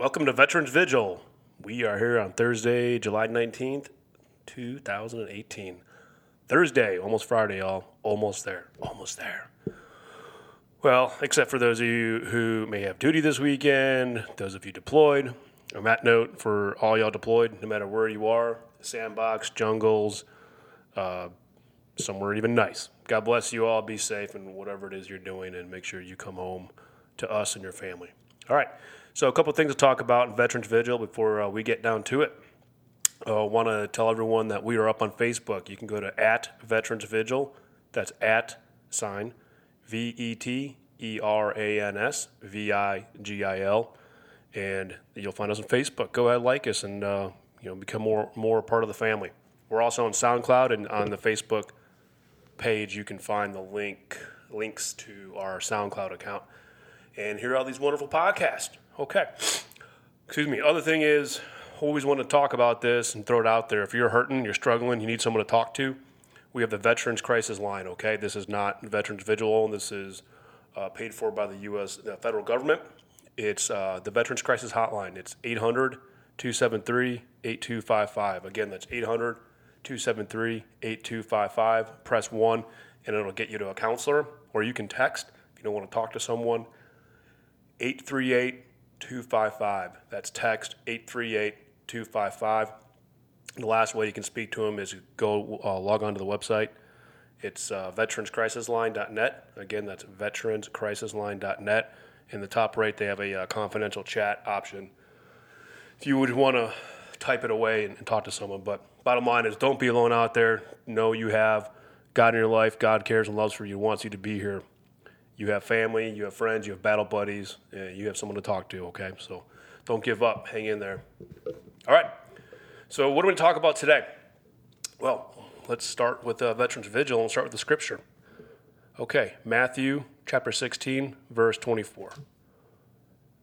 Welcome to Veterans Vigil. We are here on Thursday, July 19th, 2018. Thursday, almost Friday, y'all. Almost there. Almost there. Well, except for those of you who may have duty this weekend, those of you deployed. On that note, for all y'all deployed, no matter where you are, sandbox, jungles, uh, somewhere even nice. God bless you all. Be safe in whatever it is you're doing, and make sure you come home to us and your family. All right. So, a couple things to talk about in Veterans Vigil before uh, we get down to it. I uh, want to tell everyone that we are up on Facebook. You can go to at Veterans Vigil. That's at sign V E T E R A N S V I G I L, and you'll find us on Facebook. Go ahead, like us, and uh, you know become more more part of the family. We're also on SoundCloud and on the Facebook page. You can find the link links to our SoundCloud account and hear all these wonderful podcasts. Okay. Excuse me. Other thing is, always want to talk about this and throw it out there. If you're hurting, you're struggling, you need someone to talk to, we have the Veterans Crisis Line. Okay, this is not Veterans Vigil. And this is uh, paid for by the U.S. The federal government. It's uh, the Veterans Crisis Hotline. It's 800 273 8255. Again, that's 800 273 8255. Press 1 and it'll get you to a counselor, or you can text if you don't want to talk to someone. 838 255. That's text 838 255. The last way you can speak to them is go uh, log on to the website. It's uh, veteranscrisisline.net. Again, that's veteranscrisisline.net. In the top right, they have a uh, confidential chat option. If you would want to type it away and, and talk to someone, but bottom line is don't be alone out there. Know you have God in your life. God cares and loves for you, wants you to be here you have family, you have friends, you have battle buddies, you have someone to talk to, okay? So don't give up, hang in there. All right, so what are we going to talk about today? Well, let's start with uh, Veterans Vigil and start with the scripture. Okay, Matthew chapter 16, verse 24.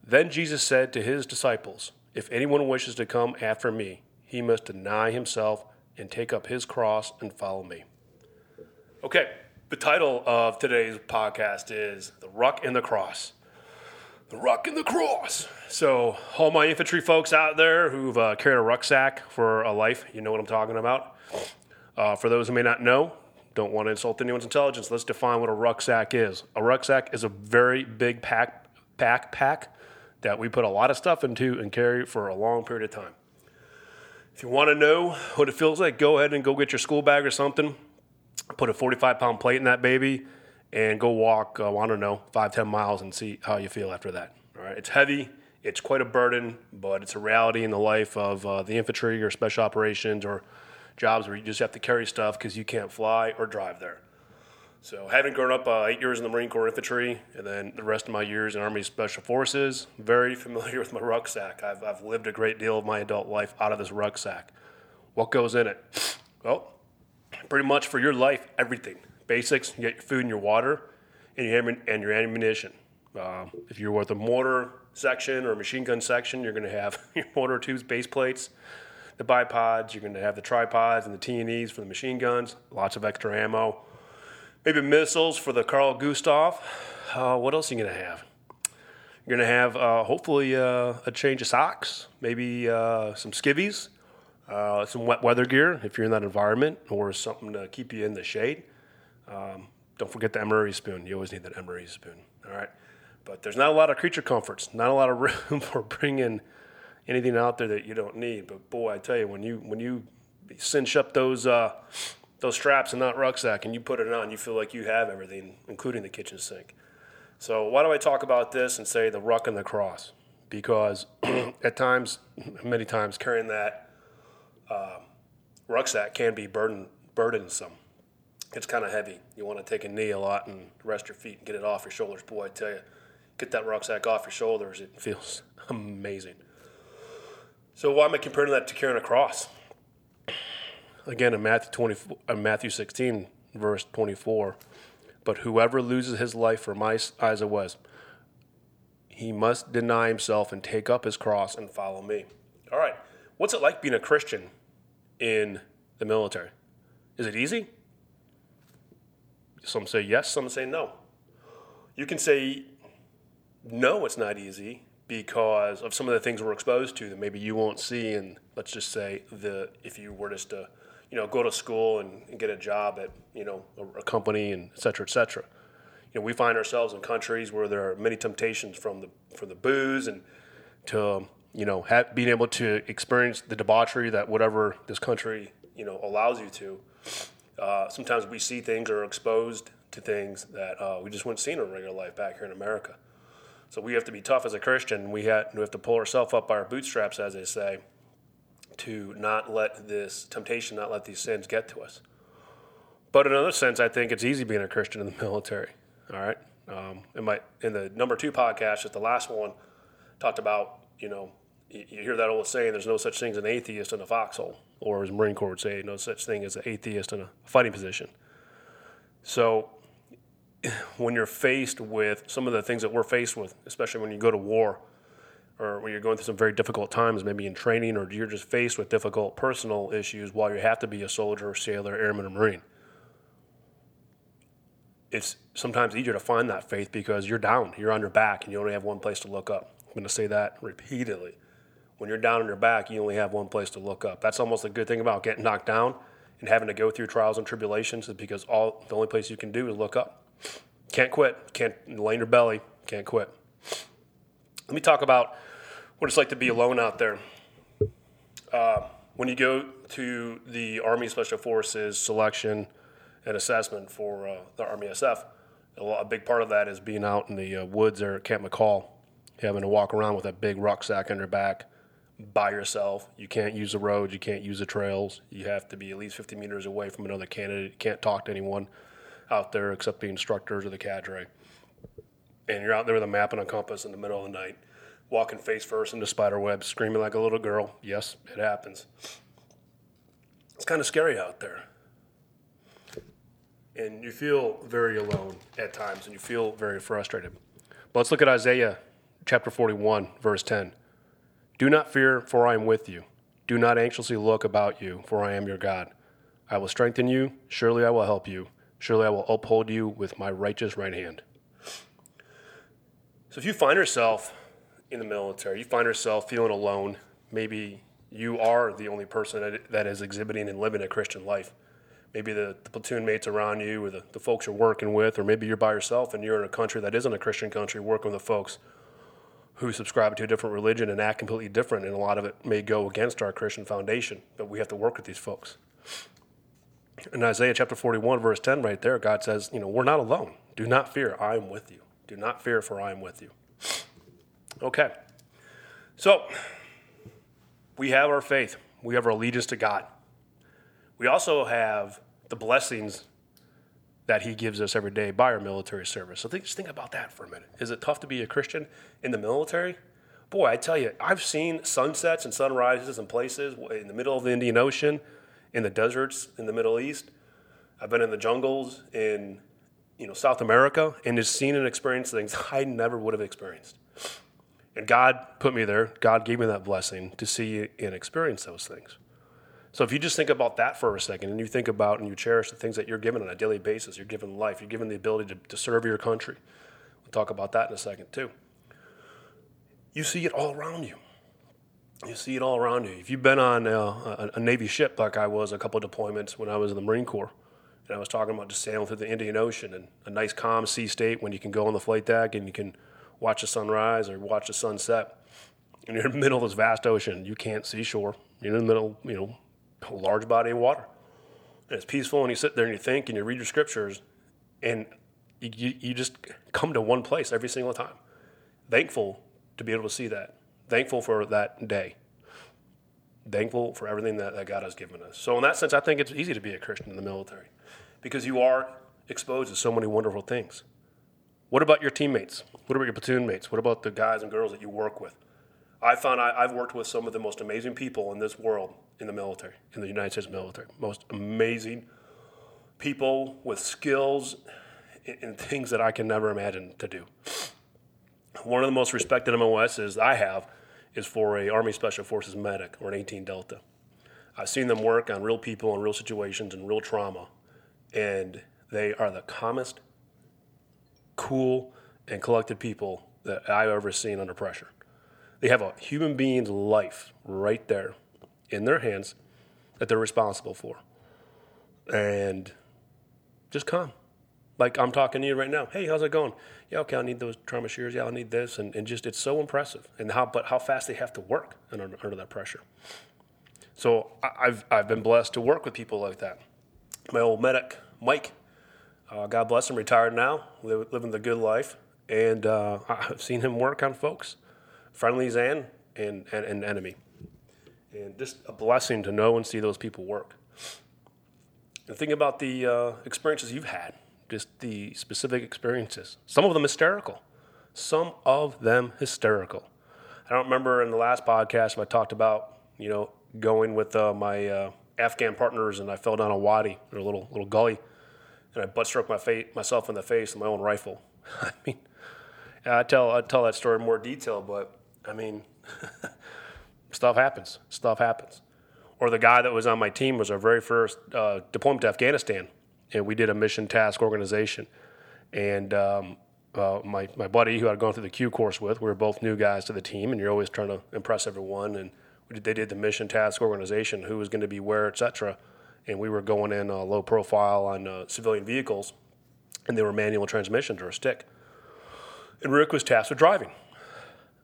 Then Jesus said to his disciples, If anyone wishes to come after me, he must deny himself and take up his cross and follow me. Okay, the title of today's podcast is The Ruck and the Cross. The Ruck and the Cross. So, all my infantry folks out there who've uh, carried a rucksack for a life, you know what I'm talking about. Uh, for those who may not know, don't want to insult anyone's intelligence, let's define what a rucksack is. A rucksack is a very big pack backpack that we put a lot of stuff into and carry for a long period of time. If you want to know what it feels like, go ahead and go get your school bag or something put a 45 pound plate in that baby and go walk, uh, I don't know, five, 10 miles and see how you feel after that. All right. It's heavy. It's quite a burden, but it's a reality in the life of uh, the infantry or special operations or jobs where you just have to carry stuff because you can't fly or drive there. So, having grown up uh, eight years in the Marine Corps infantry and then the rest of my years in Army Special Forces, very familiar with my rucksack. I've, I've lived a great deal of my adult life out of this rucksack. What goes in it? Well, pretty much for your life, everything. Basics, you get your food and your water, and your, and your ammunition. Um, if you're with a mortar section or a machine gun section, you're going to have your mortar tubes, base plates, the bipods. You're going to have the tripods and the T&Es for the machine guns. Lots of extra ammo. Maybe missiles for the Carl Gustav. Uh, what else are you going to have? You're going to have uh, hopefully uh, a change of socks, maybe uh, some skivvies, uh, some wet weather gear if you're in that environment, or something to keep you in the shade. Um, don't forget the MRE spoon. You always need that MRE spoon. All right. But there's not a lot of creature comforts, not a lot of room for bringing anything out there that you don't need. But boy, I tell you, when you when you cinch up those uh, those straps in that rucksack and you put it on, you feel like you have everything, including the kitchen sink. So why do I talk about this and say the ruck and the cross? Because at times, many times, carrying that uh, rucksack can be burden, burdensome. It's kind of heavy. You want to take a knee a lot and rest your feet and get it off your shoulders. Boy, I tell you, get that rucksack off your shoulders. It feels amazing. So why am I comparing that to carrying a cross? Again, in Matthew 20, uh, Matthew 16, verse 24, but whoever loses his life for my eyes of was, he must deny himself and take up his cross and follow me. All right. What's it like being a Christian in the military? Is it easy? Some say yes, some say no. You can say, no, it's not easy, because of some of the things we're exposed to that maybe you won't see. And let's just say the if you were just to you know go to school and, and get a job at you know a, a, company and et cetera, et cetera. You know, we find ourselves in countries where there are many temptations from the from the booze and to you know have, being able to experience the debauchery that whatever this country you know allows you to. Uh, sometimes we see things or are exposed to things that uh, we just wouldn't see in our regular life back here in America. So we have to be tough as a Christian. We have, we have to pull ourselves up by our bootstraps, as they say, to not let this temptation, not let these sins get to us. But in another sense, I think it's easy being a Christian in the military. All right. Um, in my in the number two podcast, just the last one, talked about you know you, hear that old saying, "There's no such thing as an atheist in a foxhole," or as Marine Corps would say, "No such thing as an atheist in a fighting position." So when you're faced with some of the things that we're faced with, especially when you go to war or when you're going through some very difficult times, maybe in training, or you're just faced with difficult personal issues while you have to be a soldier, sailor, airman, or marine. It's sometimes easier to find that faith because you're down, you're on your back, and you only have one place to look up. I'm going to say that repeatedly. When you're down on your back, you only have one place to look up. That's almost a good thing about getting knocked down and having to go through trials and tribulations, is because all the only place you can do is look up. Can't quit. Can't lay in your belly. Can't quit. Let me talk about what it's like to be alone out there. Uh, when you go to the Army Special Forces selection and assessment for uh, the Army SF, a, a, big part of that is being out in the uh, woods or at Camp McCall, having to walk around with a big rucksack on your back by yourself. You can't use the roads, you can't use the trails. You have to be at least 50 meters away from another candidate. You can't talk to anyone out there except the instructors or the cadre. And you're out there with a map and a compass in the middle of the night, walking face first into spider webs, screaming like a little girl. Yes, it happens. It's kind of scary out there. And you feel very alone at times and you feel very frustrated. But let's look at Isaiah chapter 41, verse 10. Do not fear, for I am with you. Do not anxiously look about you, for I am your God. I will strengthen you. Surely I will help you. Surely I will uphold you with my righteous right hand. So if you find yourself in the military, you find yourself feeling alone, maybe you are the only person that is exhibiting and living a Christian life. Maybe the, the platoon mates around you or the, the folks you're working with, or maybe you're by yourself and you're in a country that isn't a Christian country working with the folks who subscribe to a different religion and act completely different, and a lot of it may go against our Christian foundation, but we have to work with these folks in Isaiah chapter 41, verse 10, right there, God says, You know, we're not alone. Do not fear. I am with you. Do not fear, for I am with you. Okay. So, we have our faith, we have our allegiance to God. We also have the blessings that He gives us every day by our military service. So, think, just think about that for a minute. Is it tough to be a Christian in the military? Boy, I tell you, I've seen sunsets and sunrises in places in the middle of the Indian Ocean in the deserts in the Middle East. I've been in the jungles in you know South America and just seen and experienced things I never would have experienced. And God put me there. God gave me that blessing to see and experience those things. So if you just think about that for a second and you think about and you cherish the things that you're given on a daily basis, you're given life, you're given the ability to, to serve your country. We'll talk about that in a second too. You see it all around you you see it all around you. If you've been on a, a, a, Navy ship like I was a couple deployments when I was in the Marine Corps, and I was talking about just sailing through the Indian Ocean and a nice calm sea state when you can go on the flight deck and you can watch the sunrise or watch the sunset. And you're in the middle of this vast ocean. You can't see shore. You're in the middle, you know, a large body of water. And it's peaceful and you sit there and you think and you read your scriptures and you, you just come to one place every single time. Thankful to be able to see that thankful for that day. Thankful for everything that, that God has given us. So, in that sense, I think it's easy to be a Christian in the military because you are exposed to so many wonderful things. What about your teammates? What about your platoon mates? What about the guys and girls that you work with? I found I, have worked with some of the most amazing people in this world in the military, in the United States military. Most amazing people with skills and things that I can never imagine to do. One of the most respected MOSs I have is for a Army Special Forces medic or an 18 Delta. I've seen them work on real people and real situations and real trauma, and they are the calmest, cool, and collected people that I've ever seen under pressure. They have a human being's life right there in their hands that they're responsible for. And just come. Like I'm talking to you right now. Hey, how's it going? Yeah, okay, I need those trauma shears. Yeah, I need this. And, and just, it's so impressive. And how, but how fast they have to work under, under that pressure. So I've, I've been blessed to work with people like that. My old medic, Mike, uh, God bless him, retired now, living the good life. And uh, I've seen him work on folks, friendlies and, and, and, and enemy. And just a blessing to know and see those people work. And think about the uh, experiences you've had, just the specific experiences. Some of them hysterical, some of them hysterical. I don't remember in the last podcast I talked about, you know, going with uh, my uh, Afghan partners and I fell down a wadi or a little little gully, and I butt struck my face, myself in the face with my own rifle. I mean, I tell I tell that story in more detail, but I mean, stuff happens. Stuff happens. Or the guy that was on my team was our very first uh, deployment to Afghanistan, and we did a mission task organization, and um, uh, my my buddy who I'd gone through the Q course with, we were both new guys to the team, and you're always trying to impress everyone and they did the mission task organization, who was going to be where, etc. And we were going in uh, low profile on uh, civilian vehicles, and they were manual transmissions or a stick. And Rick was tasked with driving.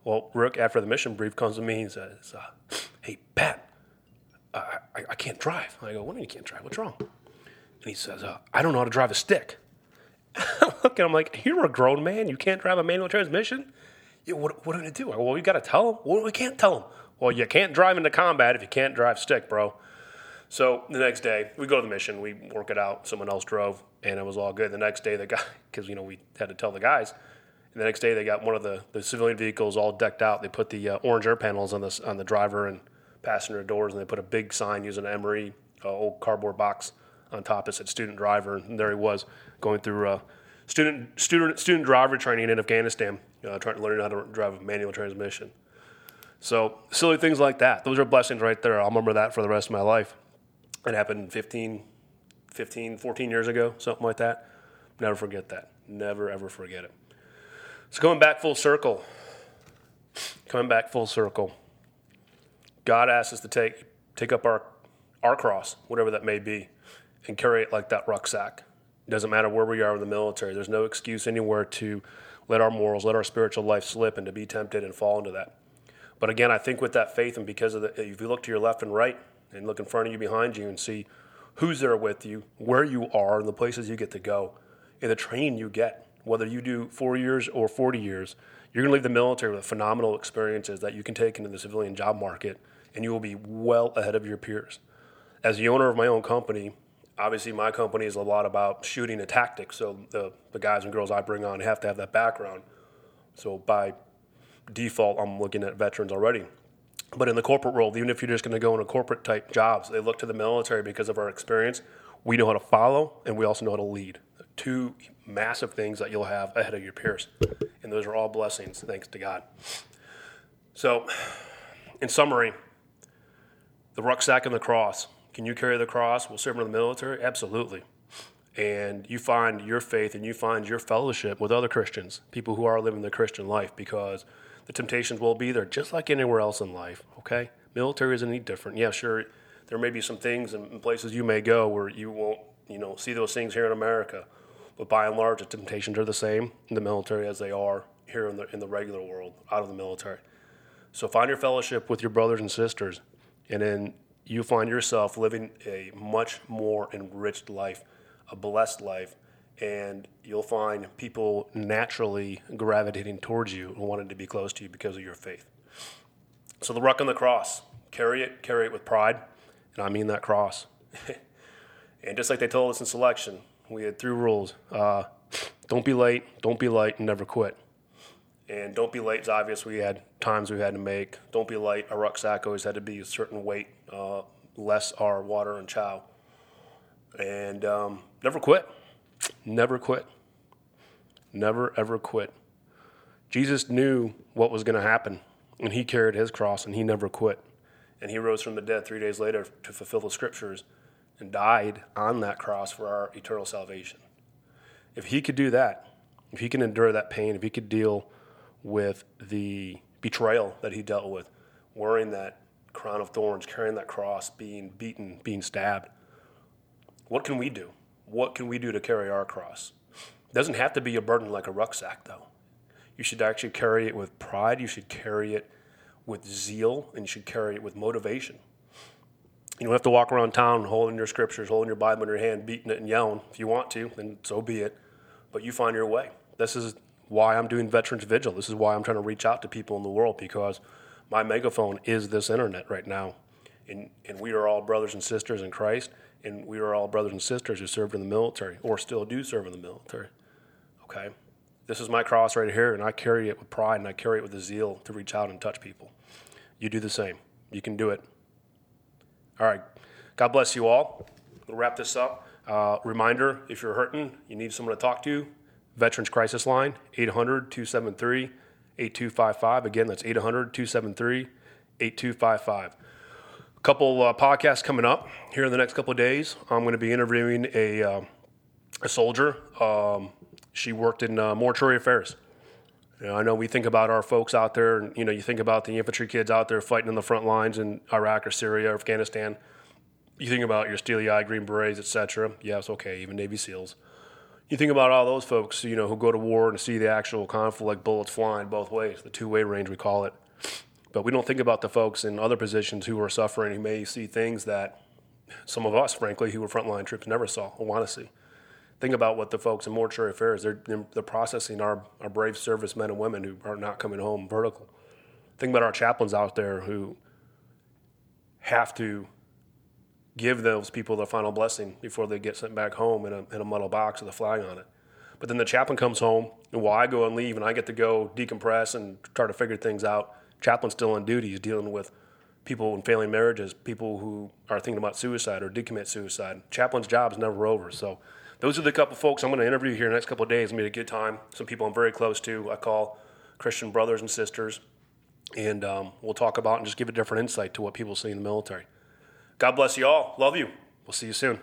Well, Rick, after the mission brief, comes to me and says, uh, "Hey, Pat, I, I, can't drive." I go, "What do you can't drive? What's wrong?" And he says, uh, "I don't know how to drive a stick." Look, and I'm like, "You're a grown man. You can't drive a manual transmission." Yeah, what, what are we gonna do? I Go, well, we got to tell him. Well, we can't tell him. Well, you can't drive into combat if you can't drive stick, bro. So the next day, we go to the mission, we work it out. Someone else drove, and it was all good. The next day, the guy, because you know we had to tell the guys. And the next day, they got one of the, the civilian vehicles all decked out. They put the uh, orange air panels on the on the driver and passenger doors, and they put a big sign using an MRE uh, old cardboard box on top. It said "student driver," and there he was going through uh, student student student driver training in Afghanistan, uh, trying to learn how to drive a manual transmission. So silly things like that. Those are blessings right there. I'll remember that for the rest of my life. It happened 15, 15, 14 years ago, something like that. Never forget that. Never, ever forget it. So going back full circle, coming back full circle, God asks us to take, take up our, our cross, whatever that may be, and carry it like that rucksack. It doesn't matter where we are in the military. There's no excuse anywhere to let our morals, let our spiritual life slip and to be tempted and fall into that. But again, I think with that faith and because of the, if you look to your left and right and look in front of you, behind you, and see who's there with you, where you are, and the places you get to go, and the training you get, whether you do four years or 40 years, you're going to leave the military with phenomenal experiences that you can take into the civilian job market, and you will be well ahead of your peers. As the owner of my own company, obviously my company is a lot about shooting and tactics. So the, the guys and girls I bring on have to have that background. So by default, I'm looking at veterans already. But in the corporate world, even if you're just going to go into corporate type jobs, they look to the military because of our experience. We know how to follow, and we also know how to lead. Two massive things that you'll have ahead of your peers. And those are all blessings, thanks to God. So, in summary, the rucksack and the cross. Can you carry the cross while serving in the military? Absolutely. And you find your faith and you find your fellowship with other Christians, people who are living the Christian life, because the temptations will be there, just like anywhere else in life. Okay, military isn't any different. Yeah, sure, there may be some things and places you may go where you won't, you know, see those things here in America, but by and large, the temptations are the same in the military as they are here in the in the regular world out of the military. So find your fellowship with your brothers and sisters, and then you find yourself living a much more enriched life, a blessed life, and you'll find people naturally gravitating towards you and wanting to be close to you because of your faith. So the ruck on the cross, carry it, carry it with pride, and I mean that cross. and just like they told us in selection, we had three rules: uh, don't be late, don't be late, and never quit. And don't be late is obvious. We had times we had to make. Don't be late. Our rucksack always had to be a certain weight, uh, less our water and chow. And um, never quit Never quit. Never, ever quit. Jesus knew what was going to happen, and he carried his cross, and he never quit. And he rose from the dead three days later to fulfill the scriptures and died on that cross for our eternal salvation. If he could do that, if he can endure that pain, if he could deal with the betrayal that he dealt with, wearing that crown of thorns, carrying that cross, being beaten, being stabbed. What can we do? What can we do to carry our cross? It doesn't have to be a burden like a rucksack, though. You should actually carry it with pride. You should carry it with zeal, and you should carry it with motivation. You don't have to walk around town holding your scriptures, holding your Bible in your hand, beating it and yelling. If you want to, then so be it. But you find your way. This is why I'm doing Veterans Vigil. This is why I'm trying to reach out to people in the world because my megaphone is this internet right now. And, and we are all brothers and sisters in Christ, and we are all brothers and sisters who served in the military or still do serve in the military. Okay? This is my cross right here, and I carry it with pride and I carry it with a zeal to reach out and touch people. You do the same. You can do it. All right. God bless you all. We'll wrap this up. Uh, reminder if you're hurting, you need someone to talk to, Veterans Crisis Line, 800 273 8255. Again, that's 800 273 8255. A couple uh, podcasts coming up here in the next couple of days. I'm going to be interviewing a, uh, a soldier. Um, she worked in uh, mortuary affairs. You know, I know we think about our folks out there, and you know, you think about the infantry kids out there fighting in the front lines in Iraq or Syria or Afghanistan. You think about your steely-eyed Green Berets, et etc. Yes, okay, even Navy SEALs. You think about all those folks, you know, who go to war and see the actual conflict, bullets flying both ways, the two-way range we call it. But we don't think about the folks in other positions who are suffering, who may see things that some of us, frankly, who were frontline troops, never saw or want to see think about what the folks in mortuary affairs they're, they're processing our, our brave servicemen and women who are not coming home vertical. Think about our chaplains out there who have to give those people the final blessing before they get sent back home in a, in a metal box with a flag on it. But then the chaplain comes home and while i go and leave and i get to go decompress and try to figure things out. Chaplain's still on duty. He's dealing with people in failing marriages people who are thinking about suicide or did commit suicide. Chaplain's job is never over. So those are the couple folks I'm going to interview here in the next couple of days. It's going to good time. Some people I'm very close to. I call Christian brothers and sisters, and um, we'll talk about and just give a different insight to what people see in the military. God bless you all. Love you. We'll see you soon.